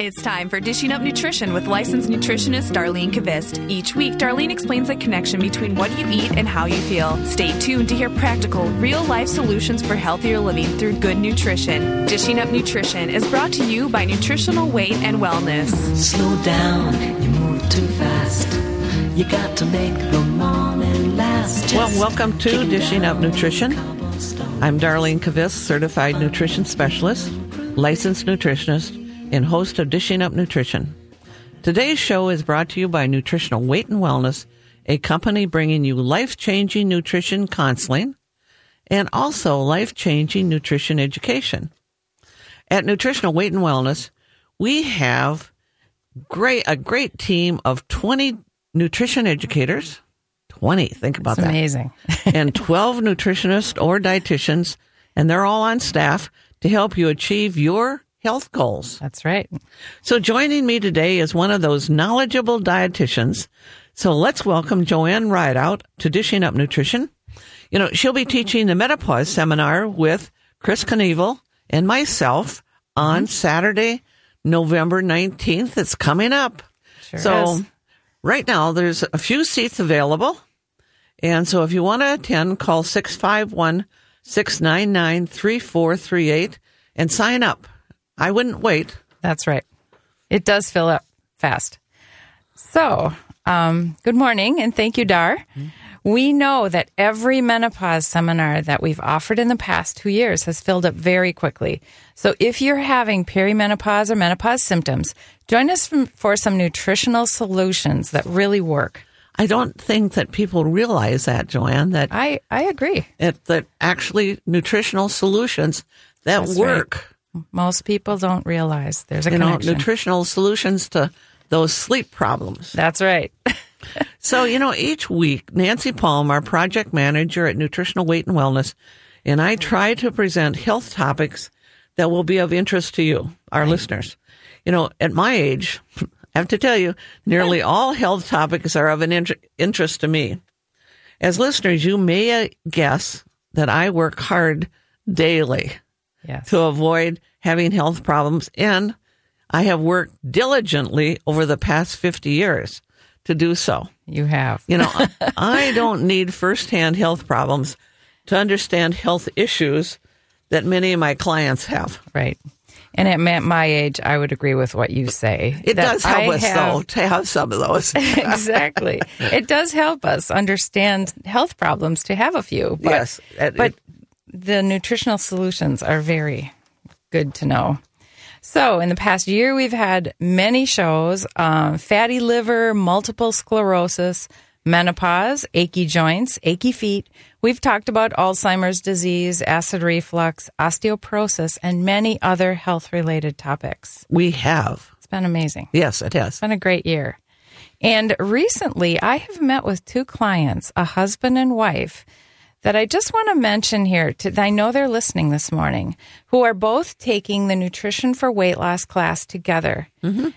It's time for Dishing Up Nutrition with licensed nutritionist Darlene Kvist. Each week, Darlene explains the connection between what you eat and how you feel. Stay tuned to hear practical, real life solutions for healthier living through good nutrition. Dishing Up Nutrition is brought to you by Nutritional Weight and Wellness. Slow down, you move too fast. You got to make the morning last. Well, welcome to Dishing Up Nutrition. I'm Darlene Kvist, certified nutrition specialist, licensed nutritionist, and host of Dishing Up Nutrition. Today's show is brought to you by Nutritional Weight and Wellness, a company bringing you life changing nutrition counseling and also life changing nutrition education. At Nutritional Weight and Wellness, we have great a great team of 20 nutrition educators. 20, think about It's that. amazing. and 12 nutritionists or dietitians, and they're all on staff to help you achieve your health goals. That's right. So joining me today is one of those knowledgeable dietitians. So let's welcome Joanne Rideout to Dishing Up Nutrition. You know, she'll be teaching the menopause seminar with Chris Knievel and myself on mm-hmm. Saturday, November 19th. It's coming up. Sure so is. right now there's a few seats available. And so if you want to attend, call 651 699 3438 and sign up. I wouldn't wait. That's right. It does fill up fast. So, um, good morning and thank you, Dar. We know that every menopause seminar that we've offered in the past two years has filled up very quickly. So, if you're having perimenopause or menopause symptoms, join us from, for some nutritional solutions that really work. I don't think that people realize that, Joanne, that I, I agree. it, that actually nutritional solutions that That's right. Most people don't realize there's a You know, nutritional solutions to those sleep problems. That's right. So, you know, each week, Nancy Palm, our project manager at Nutritional Weight and Wellness, and I try to present health topics that will be of interest to you, our listeners. You know, at my age, I have to tell you, nearly all health topics are of an inter- interest to me. As listeners, you may uh, guess that I work hard daily Yes. to avoid having health problems. And I have worked diligently over the past 50 years to do so. You have. You know, I don't need firsthand health problems to understand health issues that many of my clients have. Right. And at my, age, I would agree with what you say. It does help I us, have- though, to have some of those. exactly. It does help us understand health problems to have a few. But, yes. But the nutritional solutions are very good to know. So, in the past year, we've had many shows um, fatty liver, multiple sclerosis, menopause, achy joints, achy feet. We've talked about Alzheimer's disease, acid reflux, osteoporosis, and many other health related topics. we have. It's been amazing. Yes, it has. It's been a great year. And recently, I have met with two clients, a husband and wife, that I just want to mention here. To, I know they're listening this morning, who are both taking the Nutrition for Weight Loss class together. Mm-hmm.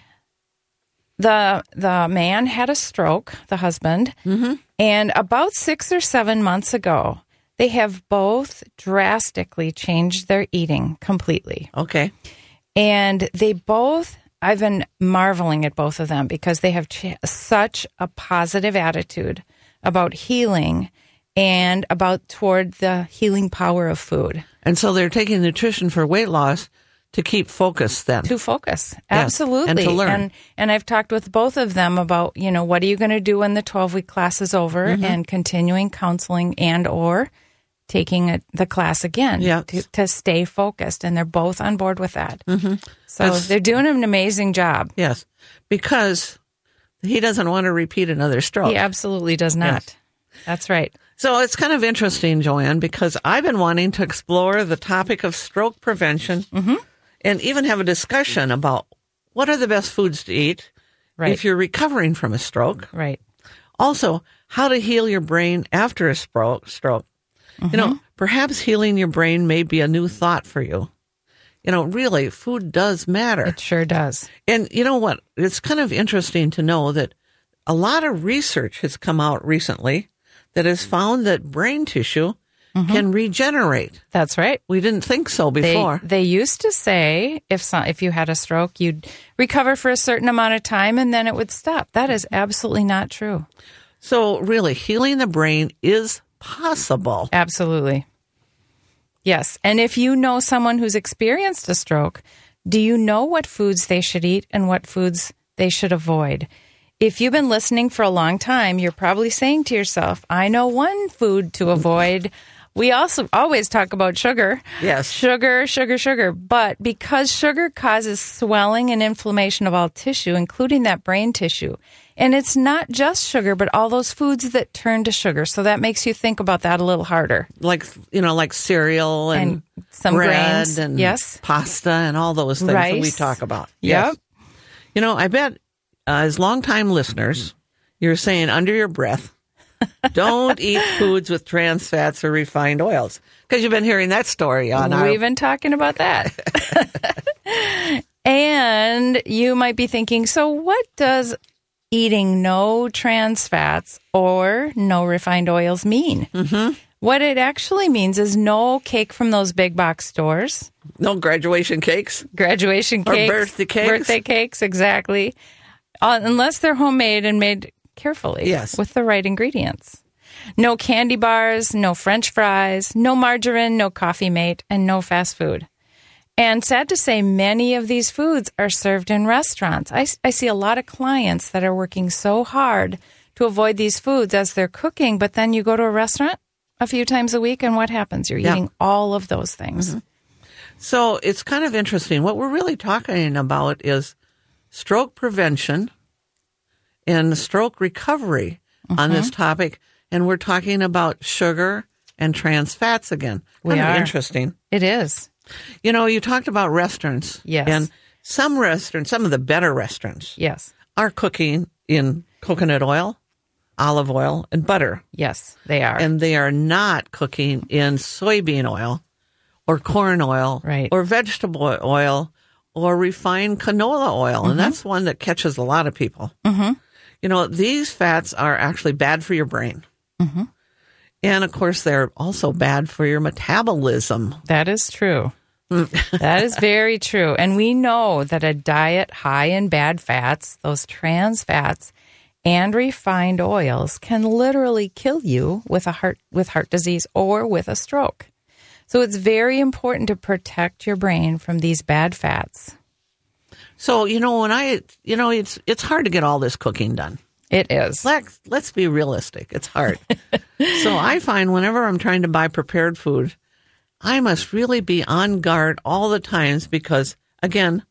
The the man had a stroke, the husband, mm-hmm. and about six or seven months ago, they have both drastically changed their eating completely. Okay. And they both, I've been marveling at both of them because they have ch- such a positive attitude about healing and about toward the healing power of food And so they're taking nutrition for weight loss to keep focused then. to focus. absolutely. and Absolutely. to learn. And, and I've talked with both of them about, you know, what are you going to do when the 12 week class is over Mm-hmm. and continuing counseling and or taking a, the class again to, to stay focused. And they're both on board with that. Mm-hmm. So That's- they're doing an amazing job. Yes. Because he doesn't want to repeat another stroke. He absolutely does not. Yes. That's right. So it's kind of interesting, Joanne, because I've been wanting to explore the topic of stroke prevention Mm-hmm. and even have a discussion about what are the best foods to eat Right. if you're recovering from a stroke. Right. Also, how to heal your brain after a stroke. You Mm-hmm. know, perhaps healing your brain may be a new thought for you. You know, really, food does matter. It sure does. And you know what? It's kind of interesting to know that a lot of research has come out recently that has found that brain tissue mm-hmm. can regenerate. That's right. We didn't think so They, before. they used to say if if you had a stroke, you'd recover for a certain amount of time and then it would stop. That is absolutely not true. so really, healing the brain is possible. Absolutely. Yes. And if you know someone who's experienced a stroke, do you know what foods they should eat and what foods they should avoid? If you've been listening for a long time, you're probably saying to yourself, I know one food to avoid. We also always talk about sugar. Yes. Sugar, sugar, sugar. But because sugar causes swelling and inflammation of all tissue, including that brain tissue, and it's not just sugar, but all those foods that turn to sugar. So that makes you think about that a little harder. Like you know, like cereal and, And some bread grains. and Yes. pasta and all those things that we talk about. Yep. You know, I bet as longtime listeners, you're saying under your breath, don't eat foods with trans fats or refined oils because you've been hearing that story on our We've been talking about that. and you might be thinking, so what does eating no trans fats or no refined oils mean? Mm-hmm. What it actually means is no cake from those big box stores, no graduation cakes. graduation Or cakes, birthday cakes. birthday cakes, exactly. Uh, unless they're homemade and made carefully, Yes. with the right ingredients. No candy bars, no French fries, no margarine, no coffee mate, and no fast food. And sad to say, many of these foods are served in restaurants. I, I see a lot of clients that are working so hard to avoid these foods as they're cooking, but then you go to a restaurant a few times a week, and what happens? You're Yeah. eating all of those things. So it's kind of interesting. What we're really talking about is stroke prevention and stroke recovery on this Mm-hmm. topic. And we're talking about sugar and trans fats again. We Kind of are. interesting. It is. You know, you talked about restaurants. Yes. And some restaurants, some of the better restaurants, Yes. are cooking in coconut oil, olive oil, and butter. Yes, they are. And they are not cooking in soybean oil or corn oil Right. or vegetable oil or refined canola oil. And that's one that catches a lot of people. Mm-hmm. You know, these fats are actually bad for your brain. Mm-hmm. And of course, they're also bad for your metabolism. That is true. that is very true. And we know that a diet high in bad fats, those trans fats, and refined oils can literally kill you with a heart with heart disease or with a stroke. So it's very important to protect your brain from these bad fats. So, you know, when I, you know, it's, it's hard to get all this cooking done. It is. Let's, let's be realistic. It's hard. so I find whenever I'm trying to buy prepared food, I must really be on guard all the times because, again,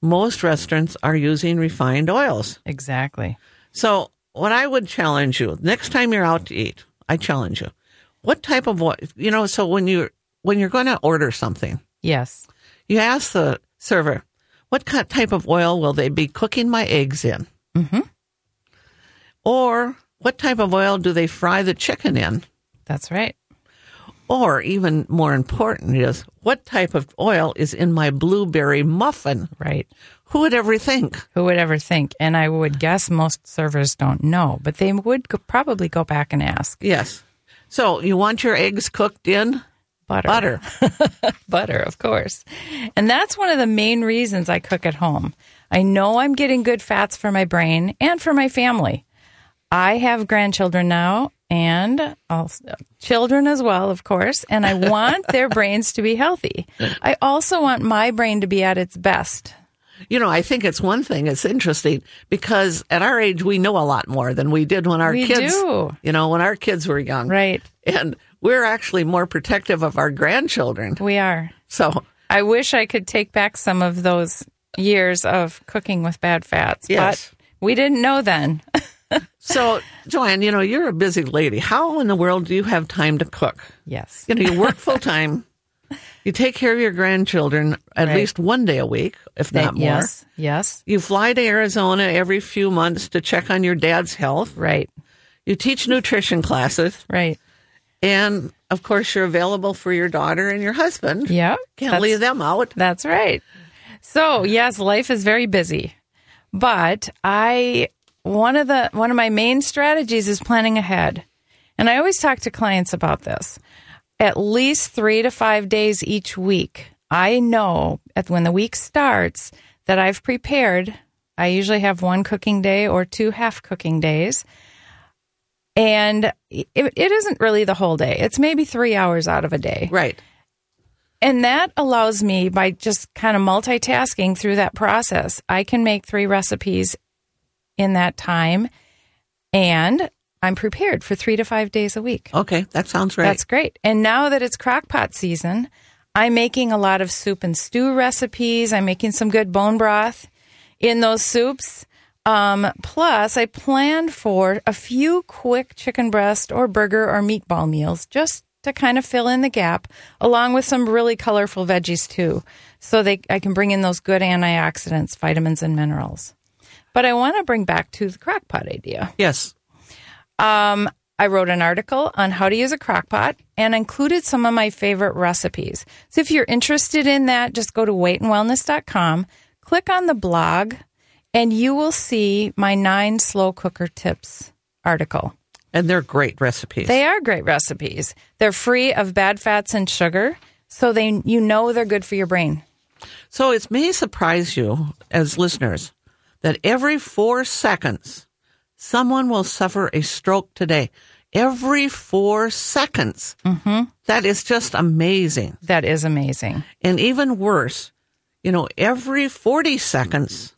most restaurants are using refined oils. Exactly. So what I would challenge you next time you're out to eat, I challenge you. What type of oil, you know, so when you when you're going to order something, Yes. you ask the server, what type of oil will they be cooking my eggs in? Mm-hmm. Or what type of oil do they fry the chicken in? That's right. Or even more important is what type of oil is in my blueberry muffin? Right. Who would ever think? Who would ever think? And I would guess most servers don't know, but they would go, probably go back and ask. Yes. So you want your eggs cooked in Butter. butter. butter, of course. And that's one of the main reasons I cook at home. I know I'm getting good fats for my brain and for my family. I have grandchildren now and also children as well, of course, and I want their brains to be healthy. I also want my brain to be at its best. You know, I think it's one thing. It's interesting because at our age, we know a lot more than we did when our We kids, do. you know, when our kids were young. Right. And we're actually more protective of our grandchildren. We are. So, I wish I could take back some of those years of cooking with bad fats, Yes. but we didn't know then. so Joanne, you know, you're a busy lady. How in the world do you have time to cook? yes. You know, you work full time. You take care of your grandchildren at Right. least one day a week, if not more. Yes. Yes. You fly to Arizona every few months to check on your dad's health. Right. You teach nutrition classes. Right. And of course, you're available for your daughter and your husband. Yeah. Can't leave them out. That's right. So, yes, life is very busy. But I one of the one of my main strategies is planning ahead. And I always talk to clients about this. at least three to five days each week. I know at when the week starts that I've prepared. I usually have one cooking day or two half cooking days. And it, it isn't really the whole day. It's maybe three hours out of a day. Right. And that allows me, by just kind of multitasking through that process, I can make three recipes in that time. And I'm prepared for three to five days a week. Okay, that sounds right. That's great. And now that it's crockpot season, I'm making a lot of soup and stew recipes. I'm making some good bone broth in those soups. Um, plus, I planned for a few quick chicken breast or burger or meatball meals just to kind of fill in the gap, along with some really colorful veggies too, so they I can bring in those good antioxidants, vitamins, and minerals. But I want to bring back to the crockpot idea. yes. Um, I wrote an article on how to use a crockpot and included some of my favorite recipes. So if you're interested in that, just go to weightandwellness.com, click on the blog, and you will see my nine slow cooker tips article. And they're great recipes. They are great recipes. They're free of bad fats and sugar, so they you know they're good for your brain. So it may surprise you as listeners that every four seconds, someone will suffer a stroke today. Every four seconds. Mm-hmm. That is just amazing. That is amazing. And even worse, you know, every 40 seconds,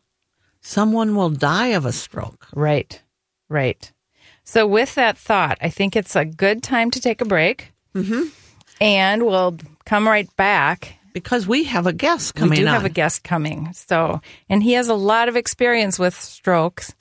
someone will die of a stroke. Right. Right. So, with that thought, I think it's a good time to take a break. Mm-hmm. And we'll come right back. Because we have a guest coming we do on. have a guest coming. So, and he has a lot of experience with strokes,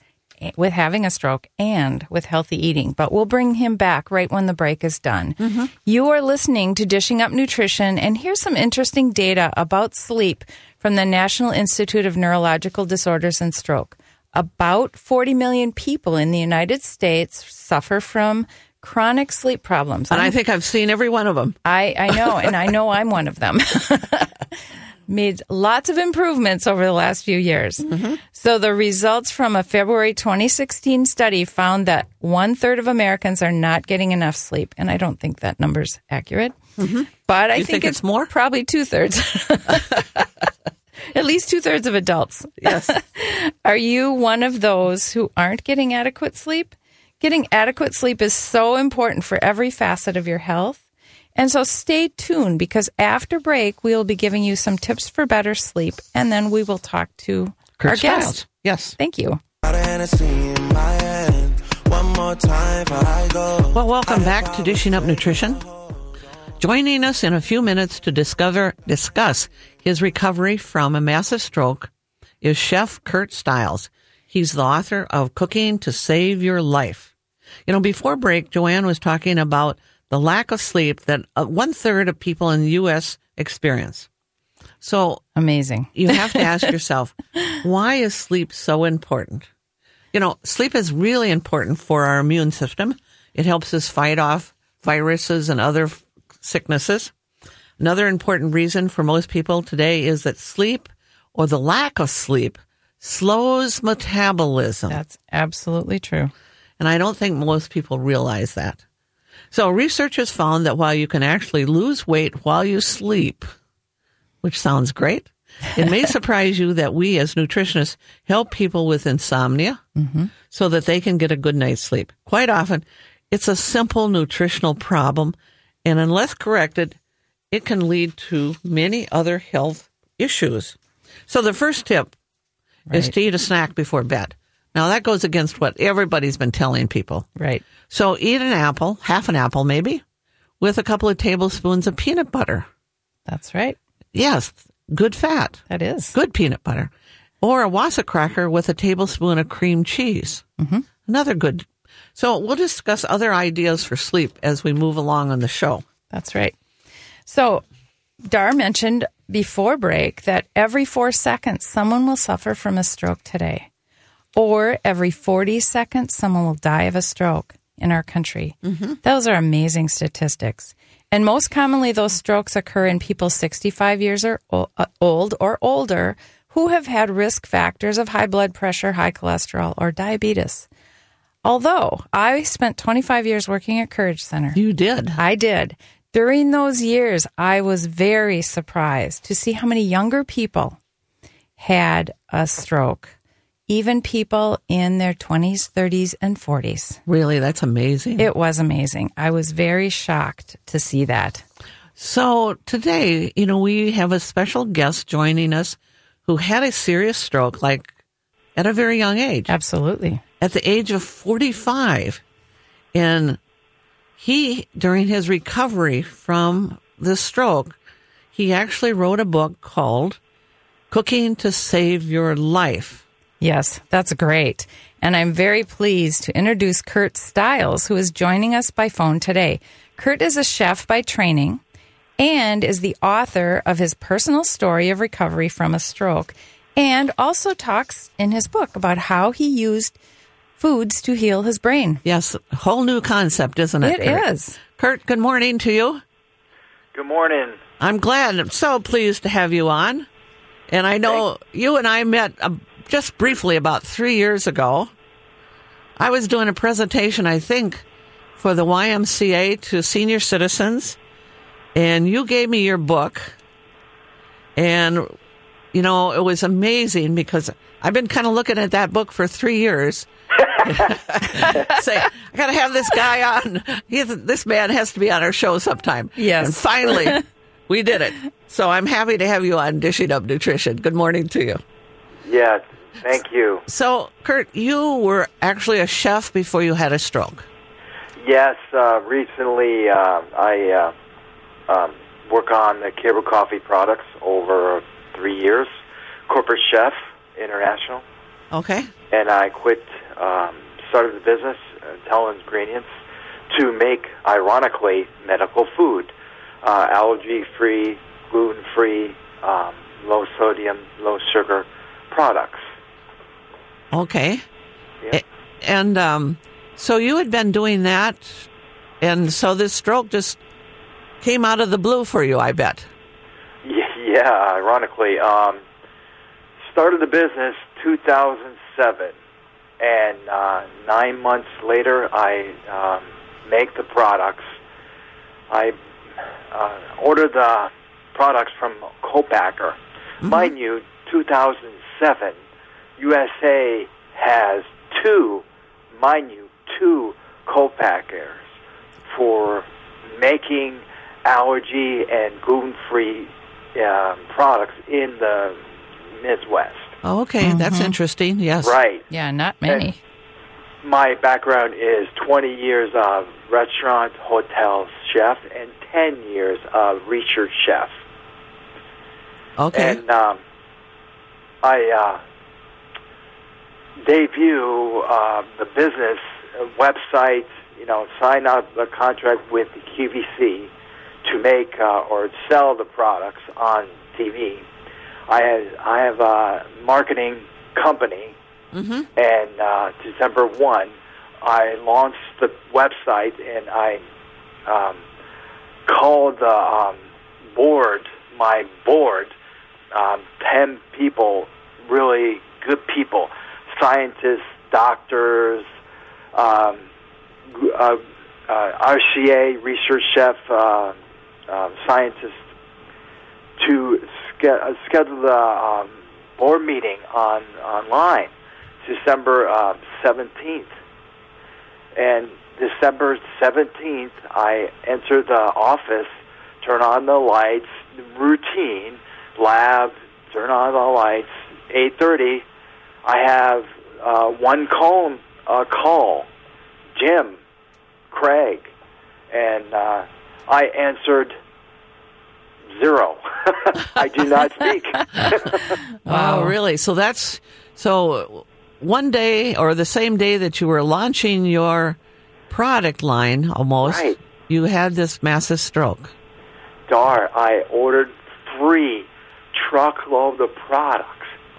with having a stroke, and with healthy eating. But we'll bring him back right when the break is done. Mm-hmm. You are listening to Dishing Up Nutrition, and here's some interesting data about sleep from the National Institute of Neurological Disorders and Stroke. About 40 million people in the United States suffer from chronic sleep problems. and I think I've seen every one of them. I, I know, and I know I'm one of them. Made lots of improvements over the last few years. Mm-hmm. So, the results from a February 2016 study found that one third of Americans are not getting enough sleep. And I don't think that number's accurate. Mm-hmm. But I You think it's more? Probably two thirds. At least two thirds of adults. Yes. Are you one of those who aren't getting adequate sleep? Getting adequate sleep is so important for every facet of your health. And so stay tuned because after break, we will be giving you some tips for better sleep and then we will talk to Kurt our guest. Yes. Thank you. Got a Hennessy in my hand. One more time before I go. Well, welcome back to Dishing Up Nutrition. Joining us in a few minutes to discover discuss his recovery from a massive stroke is Chef Kurt Stiles. He's the author of Cooking to Save Your Life. You know, before break, Joanne was talking about the lack of sleep that uh, one third of people in the U.S. experience. So Amazing. you have to ask yourself, why is sleep so important? You know, sleep is really important for our immune system. It helps us fight off viruses and other sicknesses. Another important reason for most people today is that sleep or the lack of sleep slows metabolism. That's absolutely true. And I don't think most people realize that. So research has found that while you can actually lose weight while you sleep, which sounds great, it may surprise you that we as nutritionists help people with insomnia mm-hmm. so that they can get a good night's sleep. Quite often, it's a simple nutritional problem, and unless corrected, it can lead to many other health issues. So the first tip is to eat a snack before bed. Now that goes against what everybody's been telling people. Right. So eat an apple, half an apple maybe, with a couple of tablespoons of peanut butter. That's right. Yes, good fat, That is. good peanut butter. Or a Wasa cracker with a tablespoon of cream cheese. Mm-hmm. Another good. So we'll discuss other ideas for sleep as we move along on the show. That's right. So, Dar mentioned before break that every four seconds someone will suffer from a stroke today, or every 40 seconds someone will die of a stroke in our country. Those are amazing statistics. And most commonly, those strokes occur in people 65 years or uh, old or older who have had risk factors of high blood pressure, high cholesterol, or diabetes. Although I spent 25 years working at Courage Center. You did. I did. During those years, I was very surprised to see how many younger people had a stroke, even people in their 20s, 30s, and 40s. Really, that's amazing. It was amazing. I was very shocked to see that. So today, you know, we have a special guest joining us who had a serious stroke, like at a very young age, Absolutely. at the age of 45. And he, during his recovery from the stroke, he actually wrote a book called Cooking to Save Your Life. Yes, that's great. And I'm very pleased to introduce Kurt Stiles, who is joining us by phone today. Kurt is a chef by training and is the author of his personal story of recovery from a stroke and also talks in his book about how he used foods to heal his brain. Yes, a whole new concept, isn't it? It Kurt? is. Kurt, good morning to you. Good morning. I'm glad. I'm so pleased to have you on. And I know you and I met uh, just briefly about three years ago. I was doing a presentation, I think, for the YMCA to senior citizens, and you gave me your book. And, you know, it was amazing because I've been kind of looking at that book for three years. Say, I got to have this guy on. He's, this man has to be on our show sometime. Yes. And finally, we did it. So I'm happy to have you on Dishing Up Nutrition. Good morning to you. Yes, thank you. So, Kurt, you were actually a chef before you had a stroke. Yes, uh, recently uh, I uh, um, work on the Cable Coffee products over three years. Corporate chef, international, Okay. and I quit. Um, started the business, uh, Tell Ingredients, to make, ironically, medical food, uh, allergy-free, gluten-free, um, low sodium, low sugar products. Okay. Yeah. And um, so you had been doing that, and so this stroke just came out of the blue for you, I bet. Yeah, ironically, um, started the business 2007, and uh, nine months later, I um, make the products. I uh, ordered the products from Copacker. Mind you, 2007, USA has two, mind you, two co-packers for making allergy and gluten-free um, products in the Midwest. Oh, okay, that's interesting. Yes. Right. Yeah, not many. My background is 20 years of restaurant, hotel chef, and 10 years of research chef. Okay. And um, I uh, debut uh, the business uh, website, you know, sign up a contract with the QVC to make uh, or sell the products on TV. I have I have a marketing company, and uh, December one, I launched the website and I um, called the um, board, my board, um, 10 people, really good people, scientists, doctors, um, uh, uh, RCA, research chef, uh, uh, to ske- uh, schedule the um, board meeting on online, December uh, 17th. And December 17th, I enter the office, turn on the lights, routine, lab, turn on the lights. 8:30, I have uh, one call, uh, call, Jim, Craig, and uh, I answered zero. I do not speak. Oh, really? So that's so one day or the same day that you were launching your product line almost, Right. you had this massive stroke. Dar, I ordered three truckload of the products.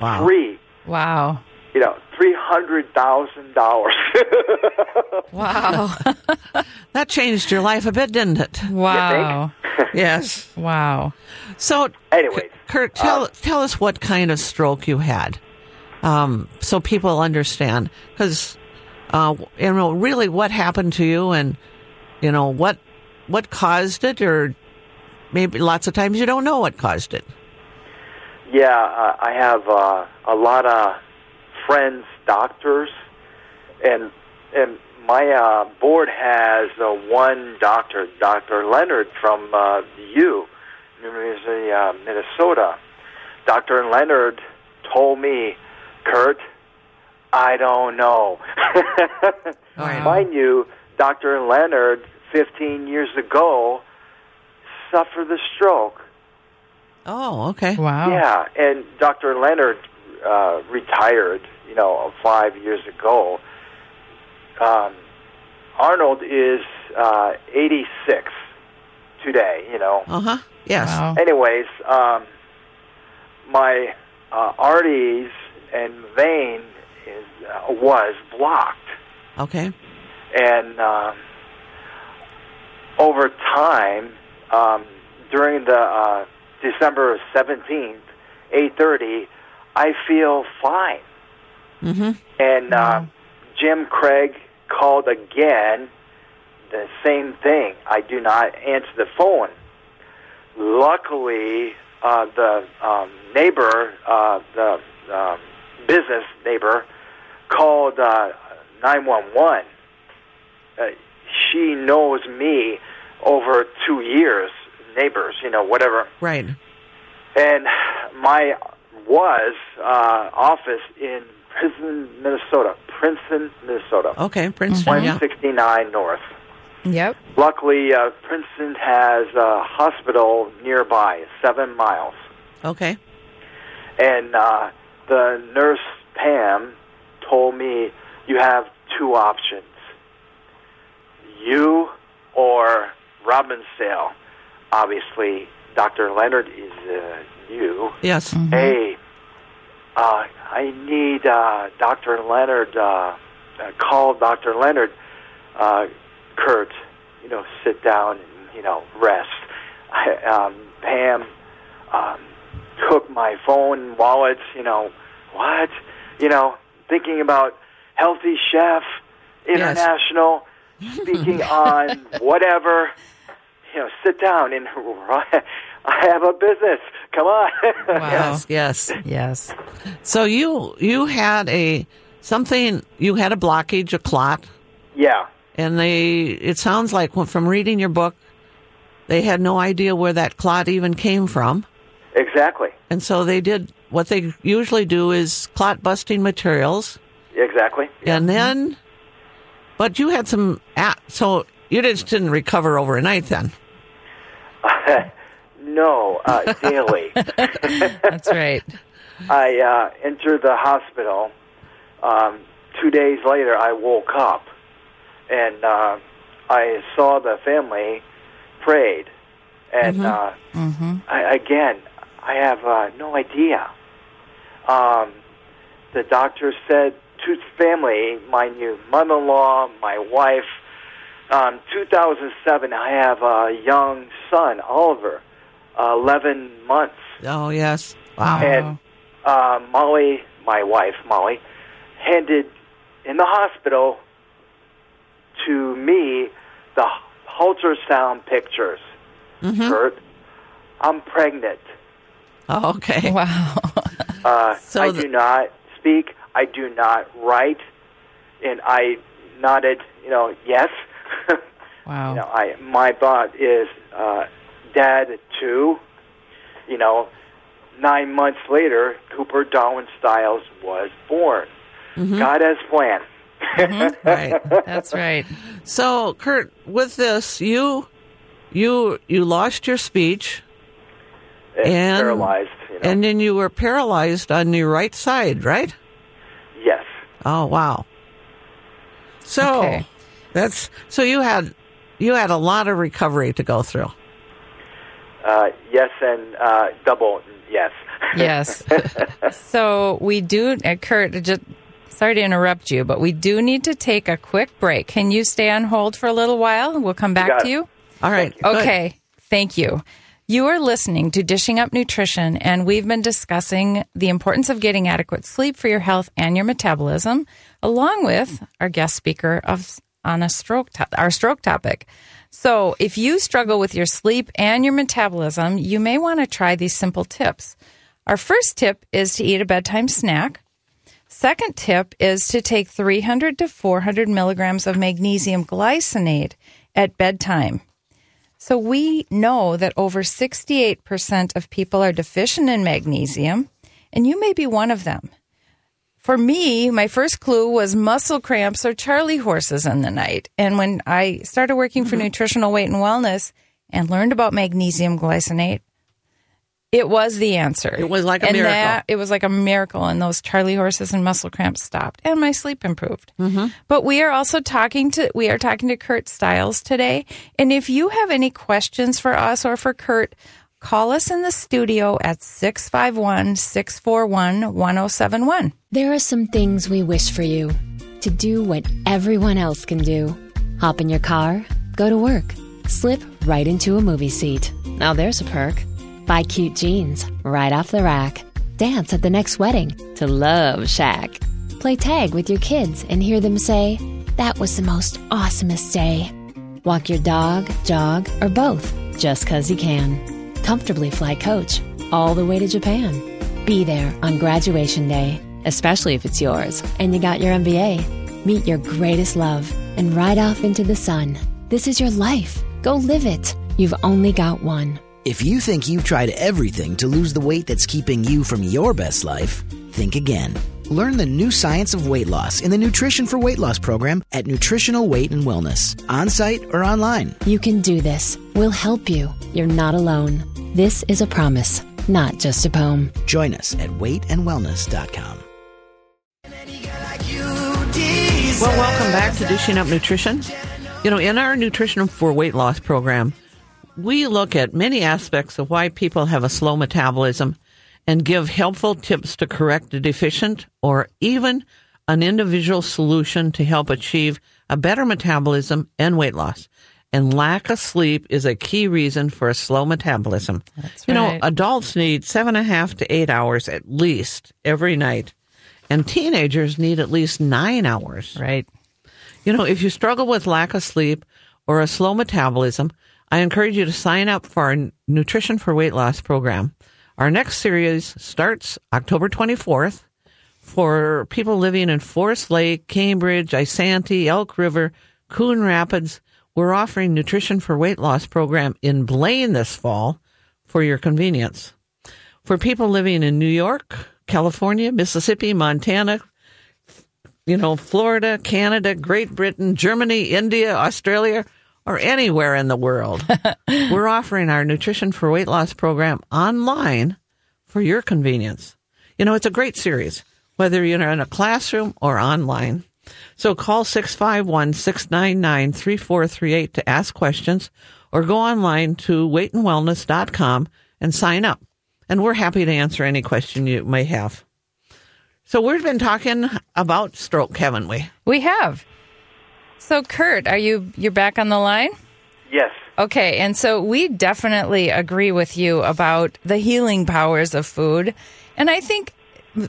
Wow. Three. Wow. You know, three hundred thousand dollars. Wow. That changed your life a bit, didn't it? wow. yes. Wow. So, Anyways, Kurt, tell tell us what kind of stroke you had, um, so people understand. Because, uh, you know, really, what happened to you, and you know what what caused it, or maybe lots of times you don't know what caused it. Yeah, uh, I have uh, a lot of friends, doctors, and and my uh, board has uh, one doctor, Dr. Leonard from uh, U, University of Minnesota. Dr. Leonard told me, Kurt, I don't know. Wow. Mind you, Dr. Leonard, 15 years ago, suffered a stroke. Oh, okay. Wow. Yeah, and Dr. Leonard uh, retired, you know, five years ago. Um, Arnold is uh, 86 today, you know. Uh huh. Yes. Wow. Anyways, um, my uh, arteries and vein is, uh, was blocked, Okay. and um, over time, um, during the uh, December seventeenth, eight thirty, I feel fine. Mm-hmm. And uh, Jim Craig called again, the same thing. I do not answer the phone. Luckily, uh, the um, neighbor, uh, the um, business neighbor, called uh, 911. Uh, she knows me over two years, neighbors, you know, whatever Right. and my was uh, office in Princeton, Minnesota. Princeton, Minnesota. Okay. Princeton. Yeah. 169 North. Yep. Luckily, uh, Princeton has a hospital nearby, seven miles. Okay. And uh, the nurse, Pam, told me you have two options you or Robbinsdale. Obviously, Dr. Leonard is uh, you. Yes. Hey, uh, I need uh, Dr. Leonard. Uh, uh, call Dr. Leonard. Uh, Kurt, you know, sit down and you know rest. I, um, Pam um, took my phone, wallets. You know what? You know, thinking about Healthy Chef International, speaking on whatever. You know, sit down and I have a business. Come on. Wow. Yes. Yes. Yes. So you you had a something. You had a blockage, a clot, yeah. and they. It sounds like from reading your book, they had no idea where that clot even came from, Exactly. and so they did what they usually do is clot busting materials, Exactly. and then. But you had some. So you just didn't recover overnight, then. no, uh, daily. That's right. I uh, entered the hospital. Um, two days later, I woke up, and uh, I saw the family prayed, and uh, mhm I, again, I have uh, no idea. Um, the doctor said to the family, mind you, mother-in-law, my wife. Um, 2007, I have a young son, Oliver, uh, 11 months. Oh yes. Wow. And uh, Molly, my wife, Molly, handed in the hospital to me the ultrasound pictures. Kurt, I'm pregnant. Oh, okay. Wow. Uh, So I the- do not speak. I do not write. And I nodded, you know, yes. Wow. You know, I my bot is uh, dad too. You know, nine months later, Cooper Darwin Stiles was born. God has planned. Right. That's right. So, Kurt, with this, you you you lost your speech, And- paralyzed. You know. and then you were paralyzed on your right side, right? yes, Oh, wow. So Okay. That's so you had you had a lot of recovery to go through. uh, yes, and uh, double yes. Yes. so we do, uh, Kurt, just sorry to interrupt you, but we do need to take a quick break. Can you stay on hold for a little while? We'll come back got to it. you. All right. good. Okay. Thank you. You are listening to Dishing Up Nutrition, and we've been discussing the importance of getting adequate sleep for your health and your metabolism, along with our guest speaker of on a stroke to- our stroke topic. So, if you struggle with your sleep and your metabolism, you may want to try these simple tips. Our first tip is to eat a bedtime snack. Second tip is to take 300 to 400 milligrams of magnesium glycinate at bedtime. So we know that over 68% of people are deficient in magnesium, and you may be one of them. For me, my first clue was muscle cramps or Charlie horses in the night. And when I started working for Nutritional Weight and Wellness and learned about magnesium glycinate, it was the answer. It was like a and miracle. That, it was like a miracle, and those Charlie horses and muscle cramps stopped, and my sleep improved. Mm-hmm. But we are also talking to we are talking to Kurt Stiles today, and if you have any questions for us or for Kurt, call us in the studio at 651-641-1071. There are some things we wish for you to do what everyone else can do. Hop in your car, go to work, slip right into a movie seat. Now there's a perk. Buy cute jeans right off the rack. Dance at the next wedding to Love Shack. Play tag with your kids and hear them say, That was the most awesomest day. Walk your dog, jog, or both just 'cause you can. Comfortably fly coach all the way to Japan. Be there on graduation day, especially if it's yours and you got your MBA. Meet your greatest love and ride off into the sun. This is your life. Go live it. You've only got one. If you think you've tried everything to lose the weight that's keeping you from your best life, think again. Learn the new science of weight loss in the Nutrition for Weight Loss program at Nutritional Weight and Wellness, on site or online. You can do this. We'll help you. You're not alone. This is a promise, not just a poem. Join us at weightandwellness.com. Well, welcome back to Dishing Up Nutrition. You know, in our Nutrition for Weight Loss program, we look at many aspects of why people have a slow metabolism and give helpful tips to correct a deficient or even an individual solution to help achieve a better metabolism and weight loss. And lack of sleep is a key reason for a slow metabolism. That's you know, adults need seven and a half to eight hours at least every night, and teenagers need at least nine hours. Right. You know, if you struggle with lack of sleep or a slow metabolism, I encourage you to sign up for our Nutrition for Weight Loss program. Our next series starts October 24th for people living in Forest Lake, Cambridge, Isanti, Elk River, Coon Rapids. We're offering Nutrition for Weight Loss program in Blaine this fall for your convenience. For people living in New York, California, Mississippi, Montana, you know, Florida, Canada, Great Britain, Germany, India, Australia, or anywhere in the world. We're offering our Nutrition for Weight Loss program online for your convenience. You know, it's a great series, whether you're in a classroom or online. So call 651-699-3438 to ask questions or go online to weightandwellness.com and sign up. And we're happy to answer any question you may have. So we've been talking about stroke, haven't we? We have. So Kurt, are you you're back on the line? Yes. Okay, and so we definitely agree with you about the healing powers of food. And I think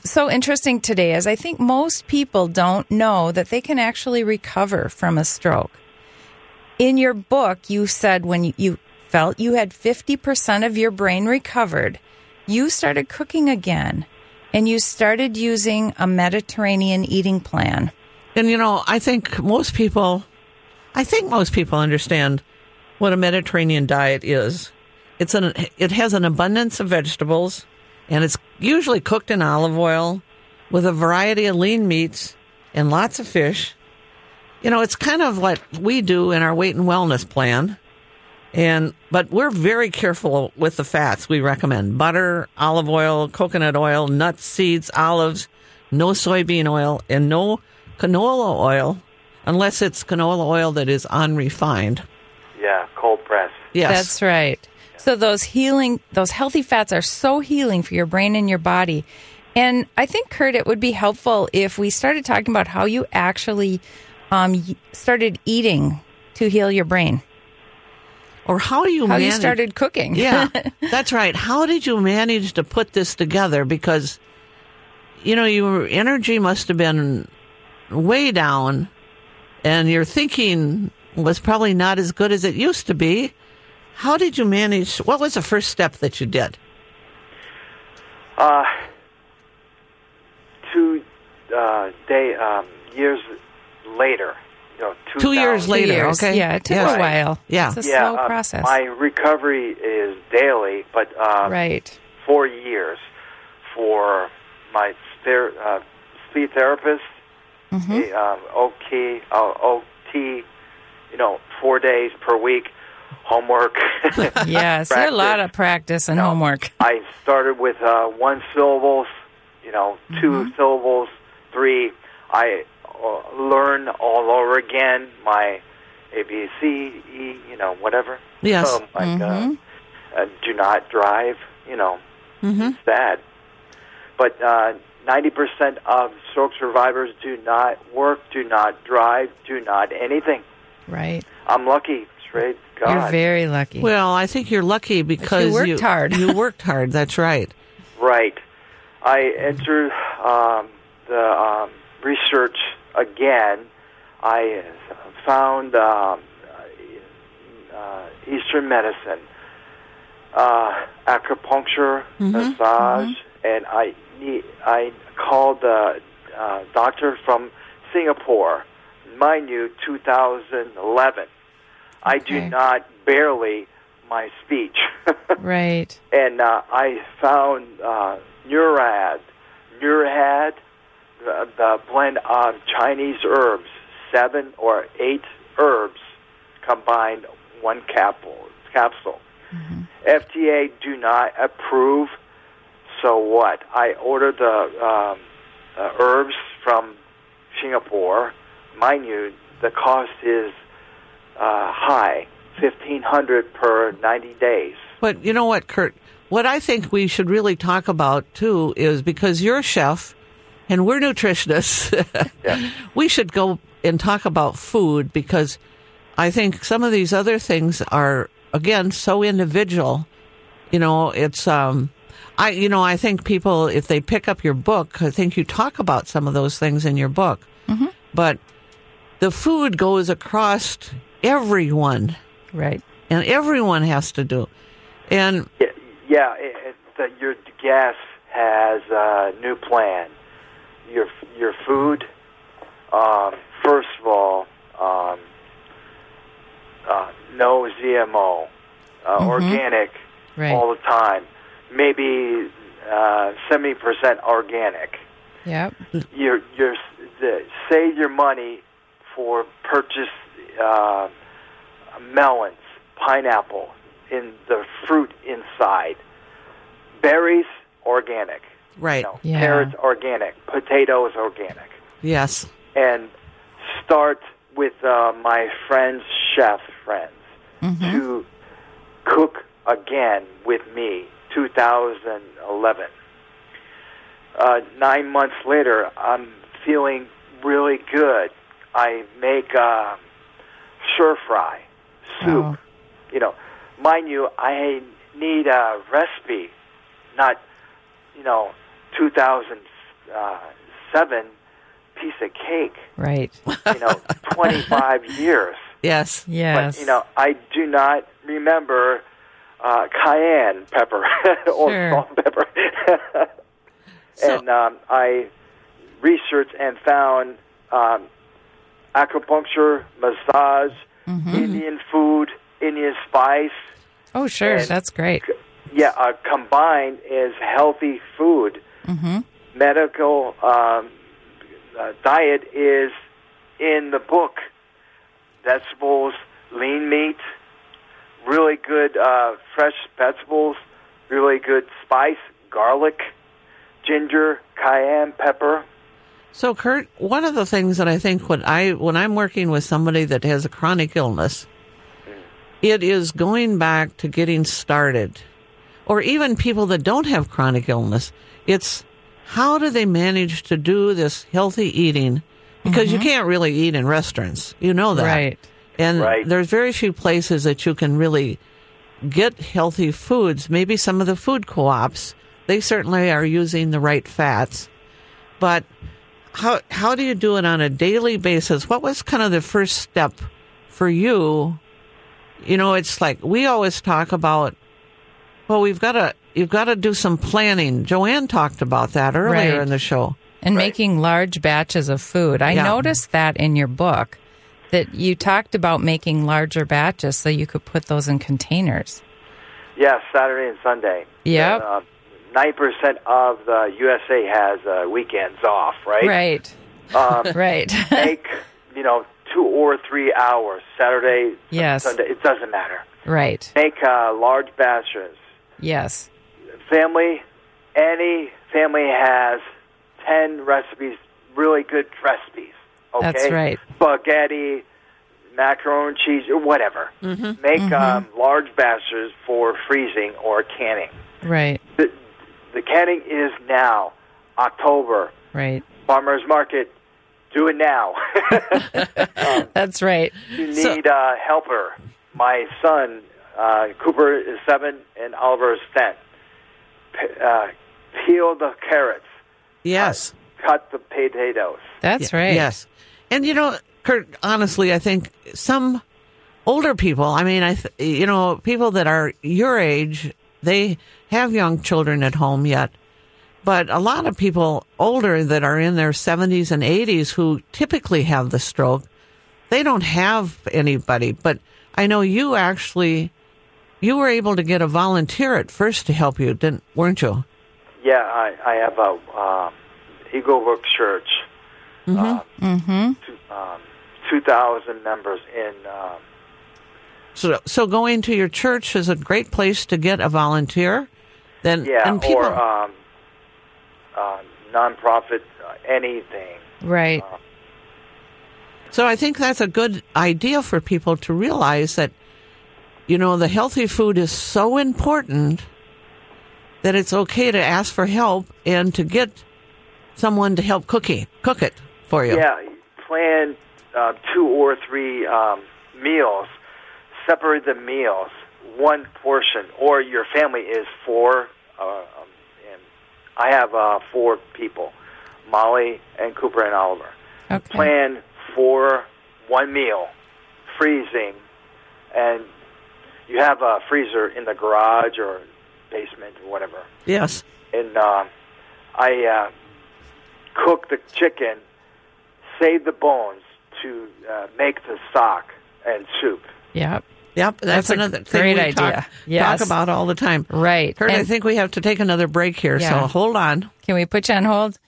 so interesting today is I think most people don't know that they can actually recover from a stroke. In your book, you said when you, you felt you had 50% of your brain recovered, you started cooking again and you started using a Mediterranean eating plan. And you know, I think most people, I think most people understand what a Mediterranean diet is. It's an, it has an abundance of vegetables and it's usually cooked in olive oil with a variety of lean meats and lots of fish. You know, it's kind of what we do in our weight and wellness plan. And, but we're very careful with the fats we recommend. Butter, olive oil, coconut oil, nuts, seeds, olives, no soybean oil, and no canola oil unless it's canola oil that is unrefined. Yeah, cold press. Yes. That's right. So those healing, those healthy fats are so healing for your brain and your body. And I think, Kurt, it would be helpful if we started talking about how you actually um, started eating to heal your brain. or how do you How manage? you started cooking. yeah, that's right. How did you manage to put this together? Because, you know, your energy must have been way down and your thinking was probably not as good as it used to be. How did you manage? What was the first step that you did? Uh, two uh, day um, years later, you know, Two years 2000 later, years. okay. Yeah, it took Yes. a while. Yeah. It's a yeah, slow uh, process. My recovery is daily, but um, right. four years for my ther- uh, sleep therapist, Mm-hmm. a, um, OK, uh, OT, you know, four days per week, homework. Yes, there are a lot of practice and No. homework. I started with uh, one syllables, you know, 2 Mm-hmm. syllables, three. I uh, learn all over again my A, B, C, E, you know, whatever. Yes. Um, like, Mm-hmm. uh, uh, do not drive, you know, Mm-hmm. it's bad. But uh, 90% of stroke survivors do not work, do not drive, do not anything. Right. I'm lucky, straight God. You're very lucky. Well, I think you're lucky because you worked hard. you worked hard. That's right. Right. I entered um, the um, research again. I found um, uh, Eastern medicine, uh, acupuncture, massage, and I need, I called the uh, doctor from Singapore. Mind you, 2011. I do not barely my speech. right. and uh, I found uh, NeuroAid, NeuroAid, the, the blend of Chinese herbs, seven or eight herbs combined one capsule. Capsule. FDA do not approve. So what? I ordered the um, uh, herbs from Singapore. Mind you, the cost is uh, high, fifteen hundred per ninety days. But you know what, Kurt? What I think we should really talk about too is because you're a chef and we're nutritionists, Yeah. we should go and talk about food because I think some of these other things are again so individual. You know, it's um I you know, I think people if they pick up your book, I think you talk about some of those things in your book. But the food goes across everyone Mm-hmm. Right. and everyone has to do. And Yeah, yeah it, it, the, your guest has a new plan. Your your food, um, first of all, um, uh, no GMO, uh, organic Right. all the time. Maybe uh, seventy percent organic. Yep. You're you're the, save your money for purchase uh, melons, pineapple, in the fruit inside. Berries organic. right. You know, Yeah. Carrots organic. Potatoes organic. Yes. And start with uh, my friends, chef friends, to cook again with me. 2011. Uh, nine months later, I'm feeling really good. I make uh, stir fry soup. Oh. You know, mind you, I need a recipe, not you know, 2007 piece of cake. Right. You know, 25 years. Yes. Yes. But you know, I do not remember uh, cayenne pepper or Sure. salt pepper. So- and um, I researched and found um, acupuncture, massage, Mm-hmm. Indian food, Indian spice. oh, sure. That's great. Yeah, uh, combined is healthy food. Mm-hmm. Medical um, uh, diet is in the book. Vegetables, lean meat, really good uh, fresh vegetables, really good spice, garlic, ginger, cayenne pepper. So, Kurt, one of the things that I think when I when I'm working with somebody that has a chronic illness, it is going back to getting started, or even people that don't have chronic illness. It's how do they manage to do this healthy eating? Because you can't really eat in restaurants, you know that, Right. And Right. there's very few places that you can really get healthy foods. Maybe some of the food co-ops, they certainly are using the right fats. But how how do you do it on a daily basis? What was kind of the first step for you? You know, it's like we always talk about. Well, we've got to you've got to do some planning. Joanne talked about that earlier Right. in the show. and making large batches of food. I Yeah. noticed that in your book that you talked about making larger batches so you could put those in containers. Yes, Saturday and Sunday. Yep. Uh, Nine percent of the USA has uh, weekends off, right? Right. Um, Right. make you know two or three hours Saturday, Yes. Sunday. It doesn't matter. right. Make uh, large batches. Yes. Family, any family has ten recipes, really good recipes. Okay, That's right. Spaghetti, macaroni and cheese, or whatever. Mm-hmm. Make um, large batches for freezing or canning. Right. The, the canning is now, October. Right. Farmers market, do it now. That's right. you need a helper. My son, uh, Cooper, is seven, and Oliver is ten. P- uh, peel the carrots, Yes. cut the potatoes. That's Yeah, right. Yes. And you know, Kurt, honestly, I think some older people, I mean, I, th- you know, people that are your age, they have young children at home yet. But a lot of people older that are in their 70s and 80s who typically have the stroke, they don't have anybody. But I know you actually, you were able to get a volunteer at first to help you, didn't, weren't you? Yeah, I, I have a um, Eagle Brook Church. Um, Mm-hmm. two, um, two thousand members in. Um, So, so going to your church is a great place to get a volunteer. Then, yeah, and people, or um, uh, nonprofit, uh, anything. Right. so I think that's a good idea for people to realize that, you know, the healthy food is so important that it's okay to ask for help and to get someone to help cookie cook it for you. Yeah, plan uh, two or three um, meals. Separate the meals, one portion, or your family is four. Uh, um, and I have uh, four people: Molly and Cooper and Oliver. Okay. Plan for one meal, freezing, and you have a freezer in the garage or basement or whatever Yes. and um, I uh, cook the chicken, save the bones to uh, make the stock and soup. Yep. Yep. That's, That's a another thing great we idea. talk, Yes. talk about all the time. Right. Kurt, I think we have to take another break here. Yeah. So hold on. Can we put you on hold?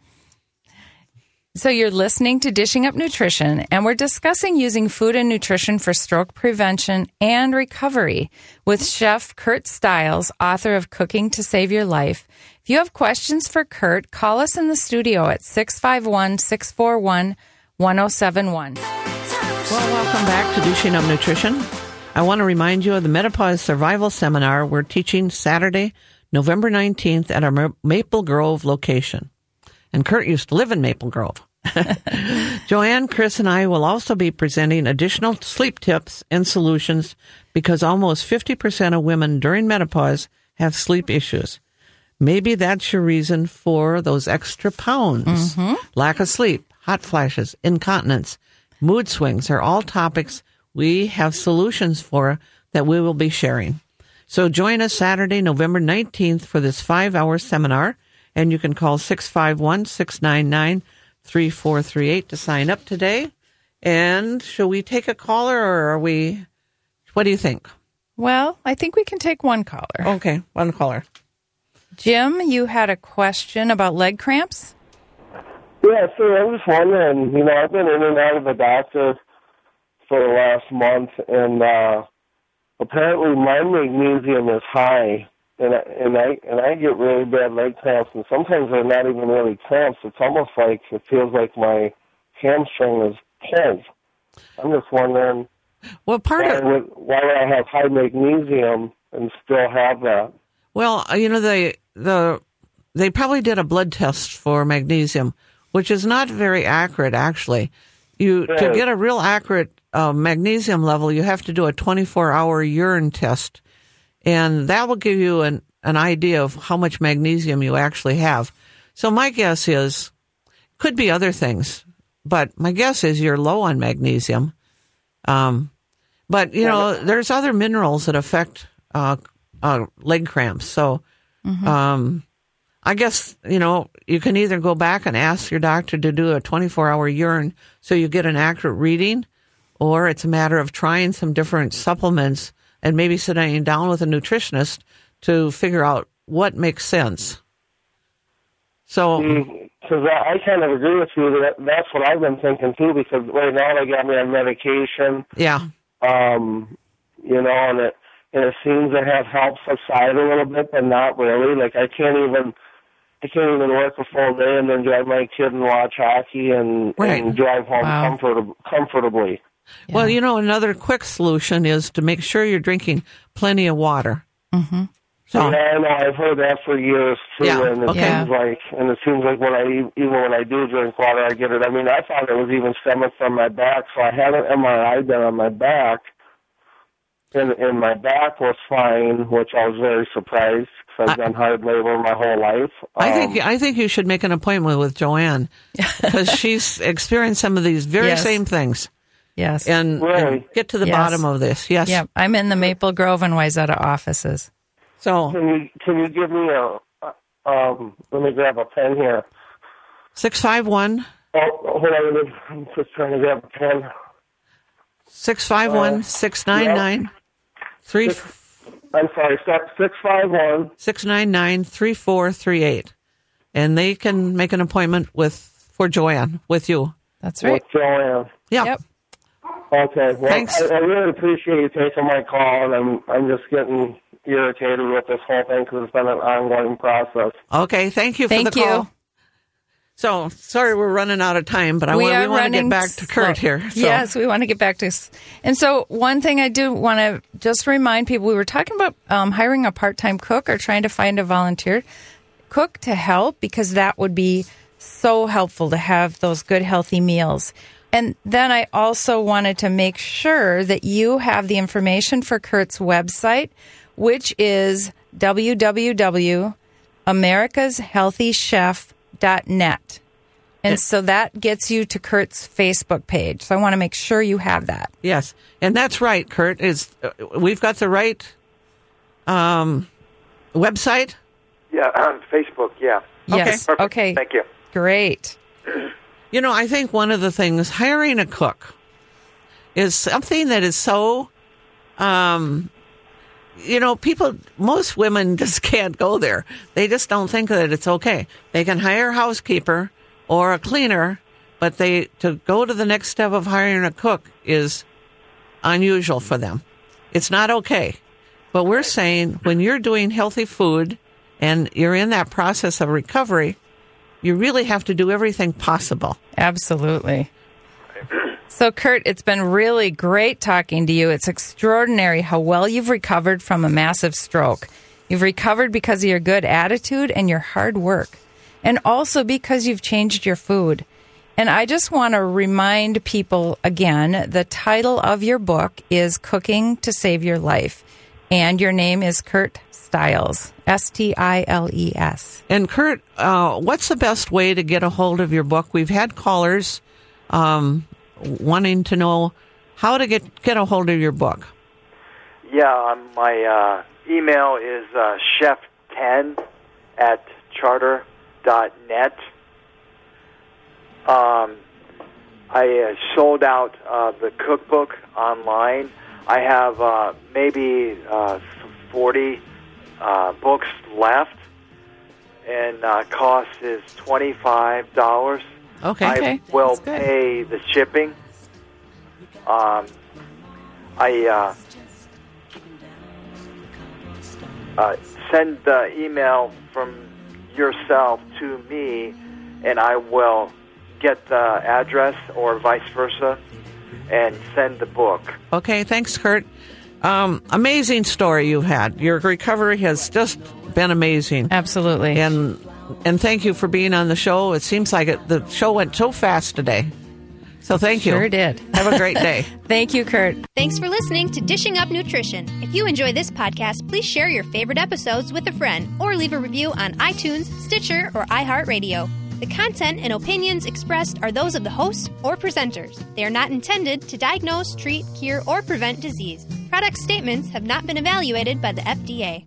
So you're listening to Dishing Up Nutrition, and we're discussing using food and nutrition for stroke prevention and recovery with Chef Kurt Stiles, author of Cooking to Save Your Life. If you have questions for Kurt, call us in the studio at 651 641 1071. Well, welcome back to Dishing Up Nutrition. I want to remind you of the Menopause Survival Seminar we're teaching Saturday, November 19th at our Maple Grove location. And Kurt used to live in Maple Grove. Joanne, Chris, and I will also be presenting additional sleep tips and solutions because almost 50% of women during menopause have sleep issues. Maybe that's your reason for those extra pounds. Mm-hmm. Lack of sleep, hot flashes, incontinence, mood swings are all topics we have solutions for that we will be sharing. So join us Saturday, November 19th for this five hour seminar, and you can call 651 699 3438 to sign up today. And shall we take a caller or are we, what do you think? Well, I think we can take one caller. Okay, one caller. Jim, you had a question about leg cramps? Yeah, so I was wondering, you know, I've been in and out of the doctor for the last month, and uh, apparently my magnesium is high, and I, and I and I get really bad leg cramps, and sometimes they're not even really cramps. It's almost like it feels like my hamstring is pulled. I'm just wondering Well, part why of, would, why would I have high magnesium and still have that? Well, uh, you know they the they probably did a blood test for magnesium, which is not very accurate actually. You to get a real accurate uh, magnesium level, you have to do a 24 hour urine test, and that will give you an an idea of how much magnesium you actually have. So my guess is could be other things, but my guess is you're low on magnesium. Um, but you know, there's other minerals that affect uh, uh, leg cramps. So, um, I guess you know you can either go back and ask your doctor to do a 24 hour urine so you get an accurate reading, or it's a matter of trying some different supplements and maybe sitting down with a nutritionist to figure out what makes sense. So, Because I, I kind of agree with you. That that's what I've been thinking too. Because right now they got me on medication. yeah, um, you know, and it and it seems to have helped subside a little bit, but not really. Like I can't even I can't even work a full day and then drive my kid and watch hockey and, Right. and drive home Wow. comfortab- comfortably. Well, you know, another quick solution is to make sure you're drinking plenty of water. Mm-hmm. So, Yeah, I know. I've heard that for years too, Yeah, and it okay. seems like, and it seems like when I even when I do drink water, I get it. I mean, I thought it was even stemming from my back, so I had an MRI done on my back, and and my back was fine, which I was very surprised because I've done hard labor my whole life. I Um, think I think you should make an appointment with Joanne because she's experienced some of these very Yes. same things Yes. and, and get to the Yes. bottom of this. Yes. Yep. I'm in the Maple Grove and Wayzata offices. So Can you can you give me a uh, um? Let me grab a pen here. six five one Oh, hold on. I'm just trying to grab a pen. six five one six nine nine three I'm sorry. Six five one. six nine nine three four three eight, and they can make an appointment with for Joanne with you. That's right. With Joanne. Yeah. Yep. Okay. Well, Thanks. I, I really appreciate you taking my call, and I'm I'm just getting irritated with this whole thing because it's been an ongoing process. Okay. Thank you for Thank the call. So sorry we're running out of time, but I we want, we want to get back to Kurt slow. here. So. Yes, we want to get back to. And so, one thing I do want to just remind people: we were talking about um, hiring a part-time cook or trying to find a volunteer cook to help because that would be so helpful to have those good, healthy meals. And then I also wanted to make sure that you have the information for Kurt's website, which is www.americashealthychef.net. And so that gets you to Kurt's Facebook page. So I want to make sure you have that. Yes, and that's right, Kurt. Is uh, we've got the right um, website? Yeah, on Facebook. Yeah. Yes. Perfect. Okay. Thank you. Great. You know, I think one of the things hiring a cook is something that is so, um, you know, people, most women just can't go there. They just don't think that it's okay. They can hire a housekeeper or a cleaner, but they to go to the next step of hiring a cook is unusual for them. It's not okay. But we're saying when you're doing healthy food and you're in that process of recovery, you really have to do everything possible. Absolutely. So, Kurt, it's been really great talking to you. It's extraordinary how well you've recovered from a massive stroke. You've recovered because of your good attitude and your hard work, and also because you've changed your food. And I just want to remind people again the title of your book is Cooking to Save Your Life, and your name is Kurt Stiles, S T I L E S. And Kurt, uh, what's the best way to get a hold of your book? We've had callers um, wanting to know how to get get a hold of your book. Yeah, um, my uh, email is uh, chef10 at charter.net. Um, I uh, sold out uh, the cookbook online. I have uh, maybe uh, 40 uh, books left, and uh, cost is $25. Okay. I Okay, will pay the shipping. Um, I uh, uh, send the email from yourself to me, and I will get the address or vice versa, and send the book. Okay, thanks, Kurt. Um, amazing story you've had. Your recovery has just been amazing, Absolutely. and and thank you for being on the show. It seems like it, the show went so fast today. So thank you. Sure did. Have a great day. Thank you, Kurt. Thanks for listening to Dishing Up Nutrition. If you enjoy this podcast, please share your favorite episodes with a friend or leave a review on iTunes, Stitcher, or iHeartRadio. The content and opinions expressed are those of the hosts or presenters. They are not intended to diagnose, treat, cure, or prevent disease. Product statements have not been evaluated by the FDA.